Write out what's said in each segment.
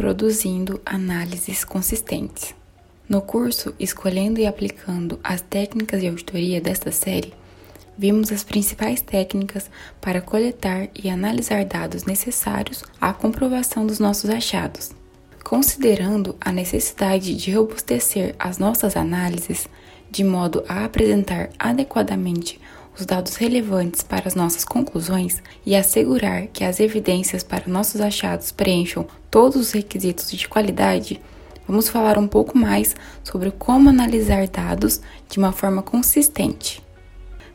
produzindo análises consistentes. No curso Escolhendo e Aplicando as Técnicas de Auditoria desta série, vimos as principais técnicas para coletar e analisar dados necessários à comprovação dos nossos achados. Considerando a necessidade de robustecer as nossas análises de modo a apresentar adequadamente os dados relevantes para as nossas conclusões e assegurar que as evidências para nossos achados preencham todos os requisitos de qualidade, vamos falar um pouco mais sobre como analisar dados de uma forma consistente.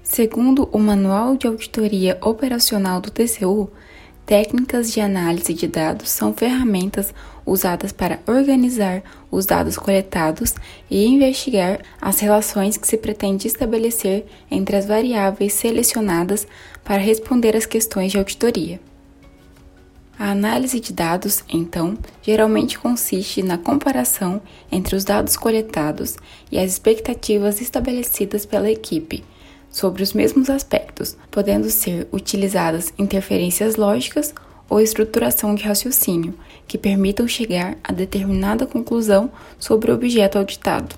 Segundo o Manual de Auditoria Operacional do TCU, técnicas de análise de dados são ferramentas usadas para organizar os dados coletados e investigar as relações que se pretende estabelecer entre as variáveis selecionadas para responder às questões de auditoria. A análise de dados, então, geralmente consiste na comparação entre os dados coletados e as expectativas estabelecidas pela equipe sobre os mesmos aspectos, podendo ser utilizadas interferências lógicas ou estruturação de raciocínio, que permitam chegar a determinada conclusão sobre o objeto auditado.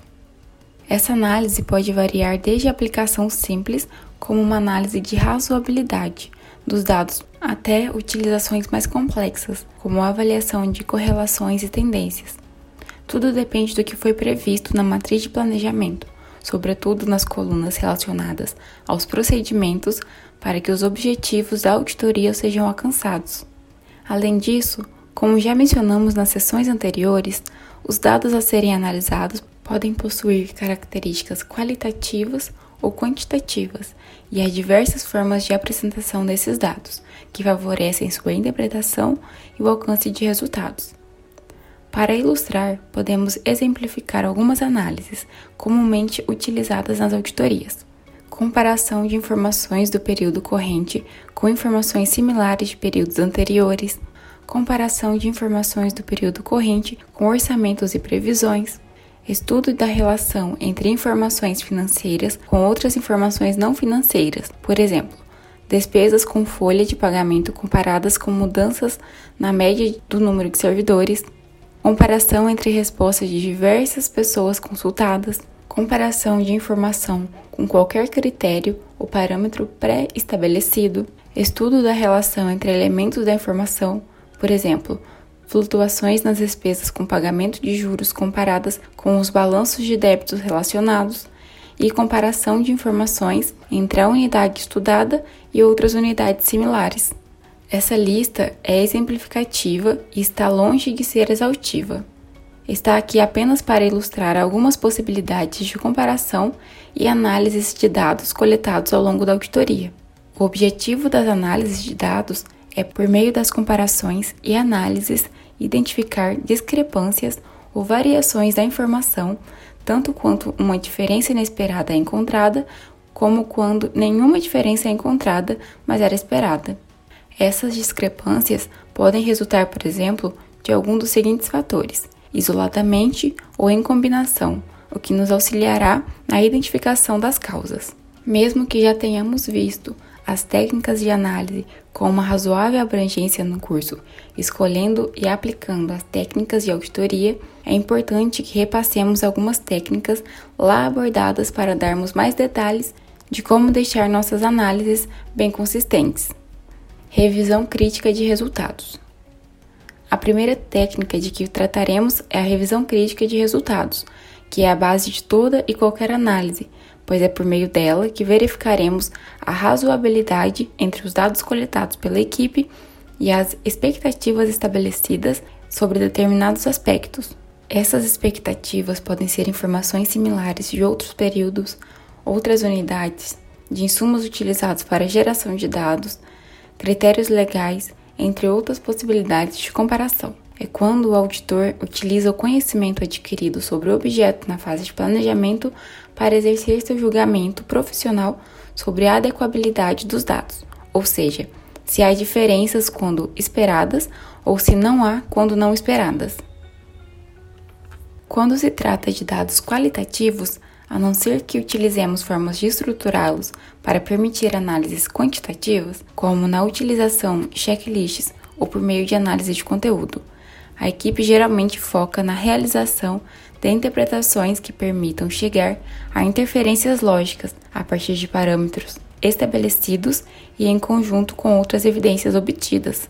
Essa análise pode variar desde a aplicação simples, como uma análise de razoabilidade dos dados, até utilizações mais complexas, como a avaliação de correlações e tendências. Tudo depende do que foi previsto na matriz de planejamento sobretudo nas colunas relacionadas aos procedimentos para que os objetivos da auditoria sejam alcançados. Além disso, como já mencionamos nas sessões anteriores, os dados a serem analisados podem possuir características qualitativas ou quantitativas, e há diversas formas de apresentação desses dados, que favorecem sua interpretação e o alcance de resultados. Para ilustrar, podemos exemplificar algumas análises comumente utilizadas nas auditorias. Comparação de informações do período corrente com informações similares de períodos anteriores, comparação de informações do período corrente com orçamentos e previsões, estudo da relação entre informações financeiras com outras informações não financeiras, por exemplo, despesas com folha de pagamento comparadas com mudanças na média do número de servidores, comparação entre respostas de diversas pessoas consultadas, comparação de informação com qualquer critério ou parâmetro pré-estabelecido, estudo da relação entre elementos da informação, por exemplo, flutuações nas despesas com pagamento de juros comparadas com os balanços de débitos relacionados, e comparação de informações entre a unidade estudada e outras unidades similares. Essa lista é exemplificativa e está longe de ser exaustiva. Está aqui apenas para ilustrar algumas possibilidades de comparação e análises de dados coletados ao longo da auditoria. O objetivo das análises de dados é, por meio das comparações e análises, identificar discrepâncias ou variações da informação, tanto quanto uma diferença inesperada é encontrada, como quando nenhuma diferença é encontrada, mas era esperada. Essas discrepâncias podem resultar, por exemplo, de algum dos seguintes fatores: isoladamente ou em combinação, o que nos auxiliará na identificação das causas. Mesmo que já tenhamos visto as técnicas de análise com uma razoável abrangência no curso, escolhendo e aplicando as técnicas de auditoria, é importante que repassemos algumas técnicas lá abordadas para darmos mais detalhes de como deixar nossas análises bem consistentes. Revisão crítica de resultados. A primeira técnica de que trataremos é a revisão crítica de resultados, que é a base de toda e qualquer análise, pois é por meio dela que verificaremos a razoabilidade entre os dados coletados pela equipe e as expectativas estabelecidas sobre determinados aspectos. Essas expectativas podem ser informações similares de outros períodos, outras unidades, de insumos utilizados para geração de dados, critérios legais, entre outras possibilidades de comparação. É quando o auditor utiliza o conhecimento adquirido sobre o objeto na fase de planejamento para exercer seu julgamento profissional sobre a adequabilidade dos dados, ou seja, se há diferenças quando esperadas ou se não há quando não esperadas. Quando se trata de dados qualitativos, a não ser que utilizemos formas de estruturá-los para permitir análises quantitativas, como na utilização de checklists ou por meio de análise de conteúdo. a equipe geralmente foca na realização de interpretações que permitam chegar a interferências lógicas a partir de parâmetros estabelecidos e em conjunto com outras evidências obtidas.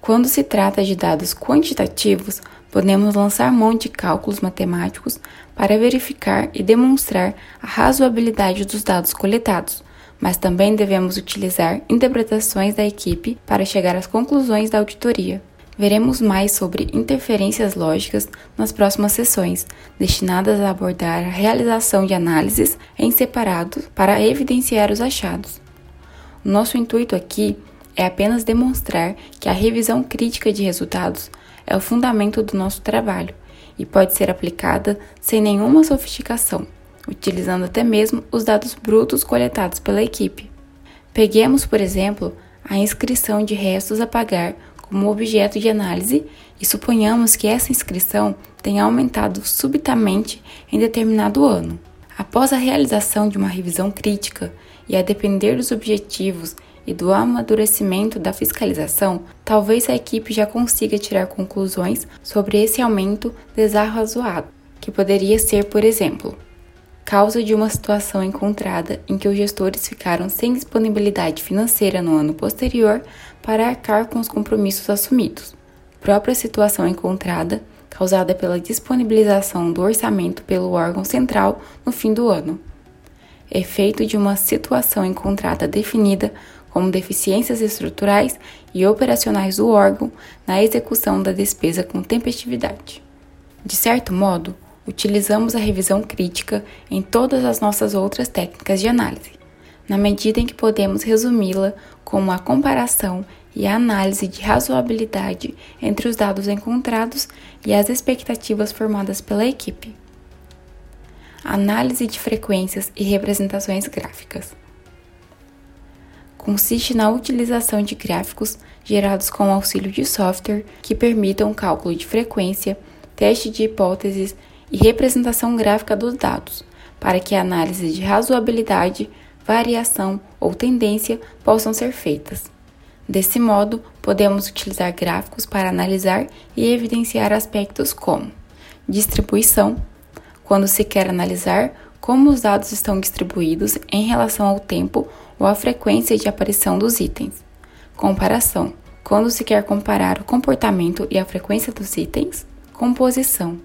Quando se trata de dados quantitativos, podemos lançar mão de cálculos matemáticos para verificar e demonstrar a razoabilidade dos dados coletados, mas também devemos utilizar interpretações da equipe para chegar às conclusões da auditoria. Veremos mais sobre interferências lógicas nas próximas sessões, destinadas a abordar a realização de análises em separado para evidenciar os achados. Nosso intuito aqui é apenas demonstrar que a revisão crítica de resultados é o fundamento do nosso trabalho e pode ser aplicada sem nenhuma sofisticação, utilizando até mesmo os dados brutos coletados pela equipe. Peguemos, por exemplo, a inscrição de restos a pagar como objeto de análise e suponhamos que essa inscrição tenha aumentado subitamente em determinado ano. Após a realização de uma revisão crítica e a depender dos objetivos e do amadurecimento da fiscalização, talvez a equipe já consiga tirar conclusões sobre esse aumento desarrazoado, que poderia ser, por exemplo, causa de uma situação encontrada em que os gestores ficaram sem disponibilidade financeira no ano posterior para arcar com os compromissos assumidos. Própria situação encontrada causada pela disponibilização do orçamento pelo órgão central no fim do ano. Efeito de uma situação encontrada definida como deficiências estruturais e operacionais do órgão na execução da despesa com tempestividade. De certo modo, utilizamos a revisão crítica em todas as nossas outras técnicas de análise, na medida em que podemos resumi-la como a comparação e a análise de razoabilidade entre os dados encontrados e as expectativas formadas pela equipe. Análise de frequências e representações gráficas. Consiste na utilização de gráficos gerados com auxílio de software que permitam cálculo de frequência, teste de hipóteses e representação gráfica dos dados, para que a análise de razoabilidade, variação ou tendência possam ser feitas. Desse modo, podemos utilizar gráficos para analisar e evidenciar aspectos como distribuição, quando se quer analisar como os dados estão distribuídos em relação ao tempo ou à frequência de aparição dos itens. Comparação, quando se quer comparar o comportamento e a frequência dos itens. Composição,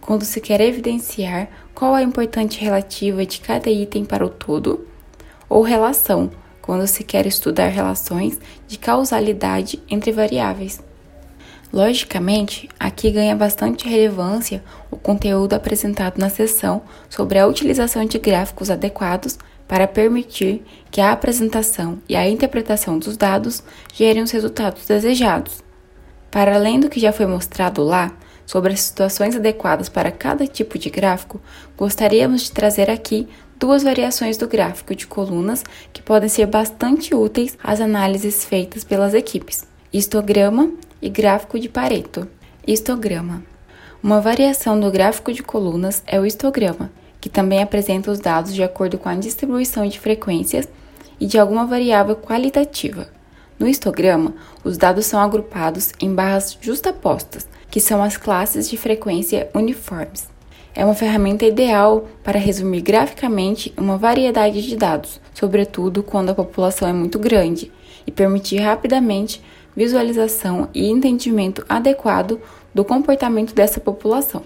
quando se quer evidenciar qual a importante relativa de cada item para o todo, ou relação, quando se quer estudar relações de causalidade entre variáveis. Logicamente, aqui ganha bastante relevância o conteúdo apresentado na sessão sobre a utilização de gráficos adequados para permitir que a apresentação e a interpretação dos dados gerem os resultados desejados. Para além do que já foi mostrado lá, sobre as situações adequadas para cada tipo de gráfico, gostaríamos de trazer aqui duas variações do gráfico de colunas que podem ser bastante úteis às análises feitas pelas equipes: histograma e gráfico de Pareto. Histograma. Uma variação do gráfico de colunas é o histograma, que também apresenta os dados de acordo com a distribuição de frequências e de alguma variável qualitativa. No histograma, os dados são agrupados em barras justapostas, que são as classes de frequência uniformes. É uma ferramenta ideal para resumir graficamente uma variedade de dados, sobretudo quando a população é muito grande, e permitir rapidamente visualização e entendimento adequado do comportamento dessa população,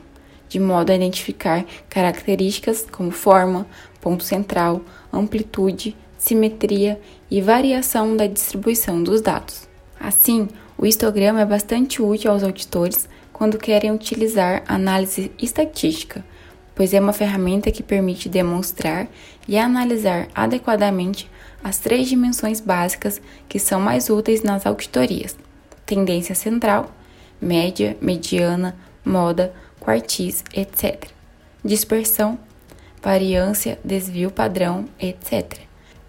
de modo a identificar características como forma, ponto central, amplitude, simetria e variação da distribuição dos dados. Assim, o histograma é bastante útil aos auditores quando querem utilizar análise estatística, pois é uma ferramenta que permite demonstrar e analisar adequadamente as três dimensões básicas que são mais úteis nas auditorias: tendência central, média, mediana, moda, quartis, etc. Dispersão, variância, desvio padrão, etc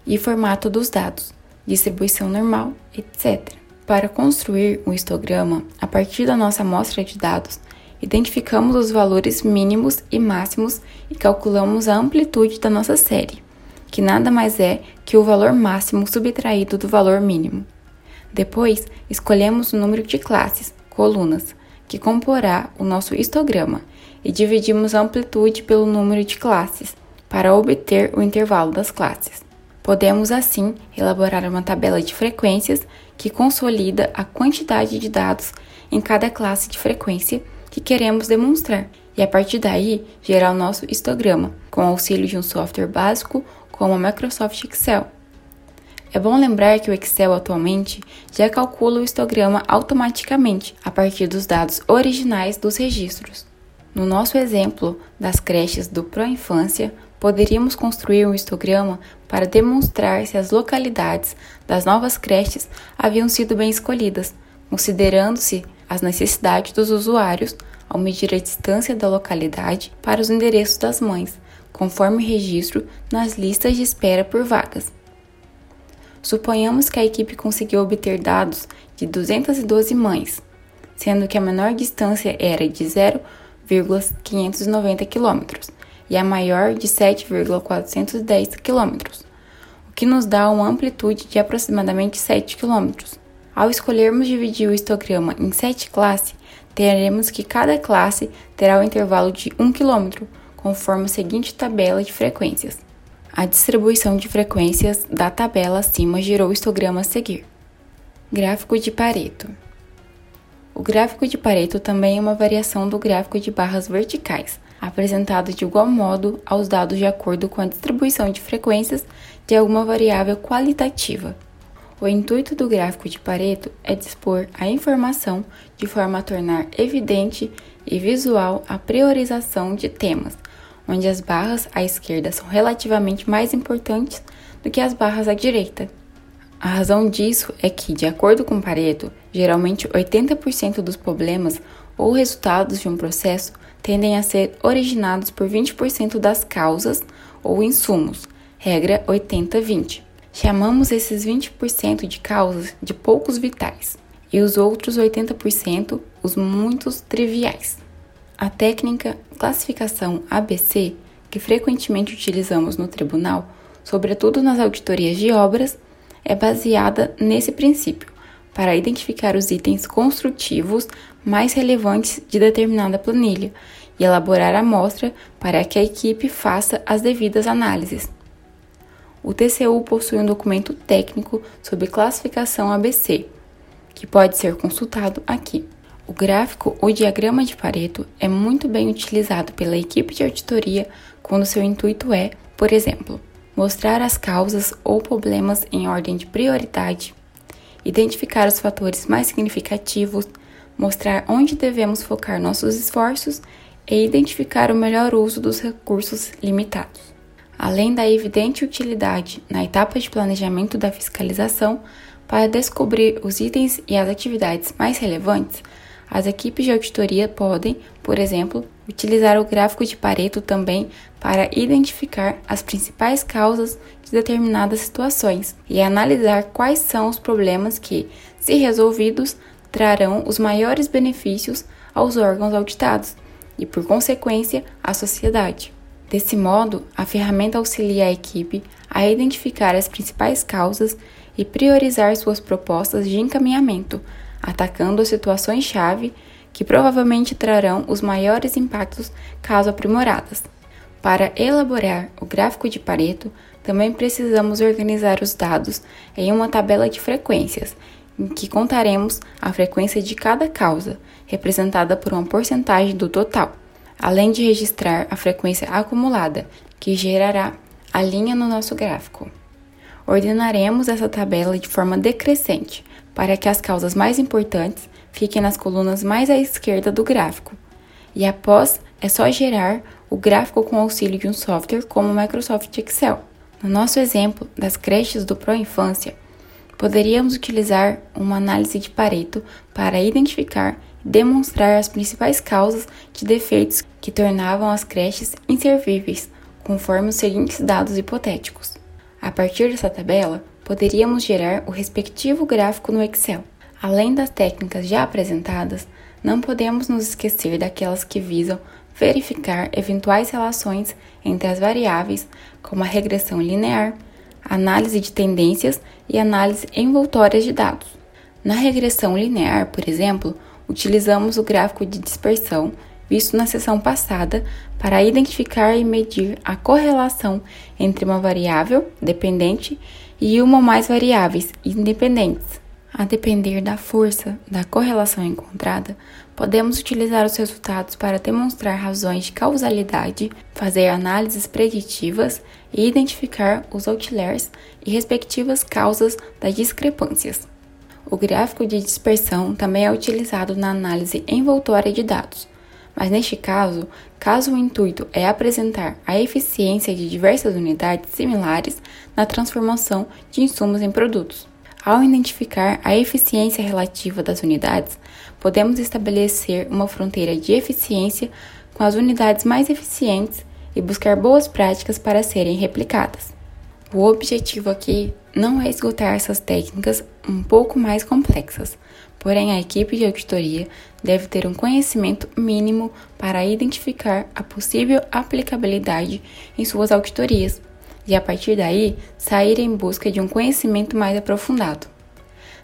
e formato dos dados, distribuição normal, etc. Para construir um histograma, a partir da nossa amostra de dados, identificamos os valores mínimos e máximos e calculamos a amplitude da nossa série, que nada mais é que o valor máximo subtraído do valor mínimo. Depois, escolhemos o número de classes, colunas, que comporá o nosso histograma e dividimos a amplitude pelo número de classes para obter o intervalo das classes. Podemos assim elaborar uma tabela de frequências que consolida a quantidade de dados em cada classe de frequência que queremos demonstrar e a partir daí gerar o nosso histograma com auxílio de um software básico como o Microsoft Excel. É bom lembrar que o Excel atualmente já calcula o histograma automaticamente a partir dos dados originais dos registros. No nosso exemplo das creches do Proinfância, poderíamos construir um histograma para demonstrar se as localidades das novas creches haviam sido bem escolhidas, considerando-se as necessidades dos usuários ao medir a distância da localidade para os endereços das mães, conforme registro nas listas de espera por vagas. Suponhamos que a equipe conseguiu obter dados de 212 mães, sendo que a menor distância era de 0 7,590 km e a maior de 7,410 km, o que nos dá uma amplitude de aproximadamente 7 km. Ao escolhermos dividir o histograma em 7 classes, teremos que cada classe terá o um intervalo de 1 km, conforme a seguinte tabela de frequências. A distribuição de frequências da tabela acima gerou o histograma a seguir. Gráfico de Pareto. O gráfico de Pareto também é uma variação do gráfico de barras verticais, apresentado de igual modo aos dados de acordo com a distribuição de frequências de alguma variável qualitativa. O intuito do gráfico de Pareto é dispor a informação de forma a tornar evidente e visual a priorização de temas, onde as barras à esquerda são relativamente mais importantes do que as barras à direita. A razão disso é que, de acordo com Pareto, geralmente 80% dos problemas ou resultados de um processo tendem a ser originados por 20% das causas ou insumos, regra 80-20. Chamamos esses 20% de causas de poucos vitais e os outros 80% os muitos triviais. A técnica classificação ABC, que frequentemente utilizamos no tribunal, sobretudo nas auditorias de obras, é baseada nesse princípio, para identificar os itens construtivos mais relevantes de determinada planilha e elaborar a amostra para que a equipe faça as devidas análises. O TCU possui um documento técnico sobre classificação ABC, que pode ser consultado aqui. O gráfico ou diagrama de Pareto é muito bem utilizado pela equipe de auditoria quando seu intuito é, por exemplo, mostrar as causas ou problemas em ordem de prioridade, identificar os fatores mais significativos, mostrar onde devemos focar nossos esforços e identificar o melhor uso dos recursos limitados. Além da evidente utilidade na etapa de planejamento da fiscalização para descobrir os itens e as atividades mais relevantes, as equipes de auditoria podem, por exemplo, utilizar o gráfico de Pareto também para identificar as principais causas de determinadas situações e analisar quais são os problemas que, se resolvidos, trarão os maiores benefícios aos órgãos auditados e, por consequência, à sociedade. Desse modo, a ferramenta auxilia a equipe a identificar as principais causas e priorizar suas propostas de encaminhamento atacando as situações-chave que provavelmente trarão os maiores impactos caso aprimoradas. Para elaborar o gráfico de Pareto, também precisamos organizar os dados em uma tabela de frequências, em que contaremos a frequência de cada causa, representada por uma porcentagem do total, além de registrar a frequência acumulada, que gerará a linha no nosso gráfico. Ordenaremos essa tabela de forma decrescente, para que as causas mais importantes fiquem nas colunas mais à esquerda do gráfico. E após, é só gerar o gráfico com auxílio de um software como o Microsoft Excel. No nosso exemplo das creches do Pro Infância, poderíamos utilizar uma análise de Pareto para identificar e demonstrar as principais causas de defeitos que tornavam as creches inservíveis, conforme os seguintes dados hipotéticos. A partir dessa tabela, poderíamos gerar o respectivo gráfico no Excel. Além das técnicas já apresentadas, não podemos nos esquecer daquelas que visam verificar eventuais relações entre as variáveis, como a regressão linear, análise de tendências e análise envoltórias de dados. Na regressão linear, por exemplo, utilizamos o gráfico de dispersão visto na sessão passada para identificar e medir a correlação entre uma variável dependente e uma ou mais variáveis independentes. A depender da força da correlação encontrada, podemos utilizar os resultados para demonstrar razões de causalidade, fazer análises preditivas e identificar os outliers e respectivas causas das discrepâncias. O gráfico de dispersão também é utilizado na análise envoltória de dados, mas neste caso, caso o intuito é apresentar a eficiência de diversas unidades similares na transformação de insumos em produtos. Ao identificar a eficiência relativa das unidades, podemos estabelecer uma fronteira de eficiência com as unidades mais eficientes e buscar boas práticas para serem replicadas. O objetivo aqui não é esgotar essas técnicas um pouco mais complexas, porém a equipe de auditoria deve ter um conhecimento mínimo para identificar a possível aplicabilidade em suas auditorias e a partir daí sair em busca de um conhecimento mais aprofundado.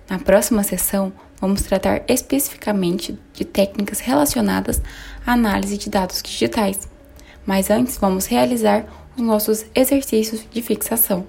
Na próxima sessão, vamos tratar especificamente de técnicas relacionadas à análise de dados digitais, mas antes vamos realizar os nossos exercícios de fixação.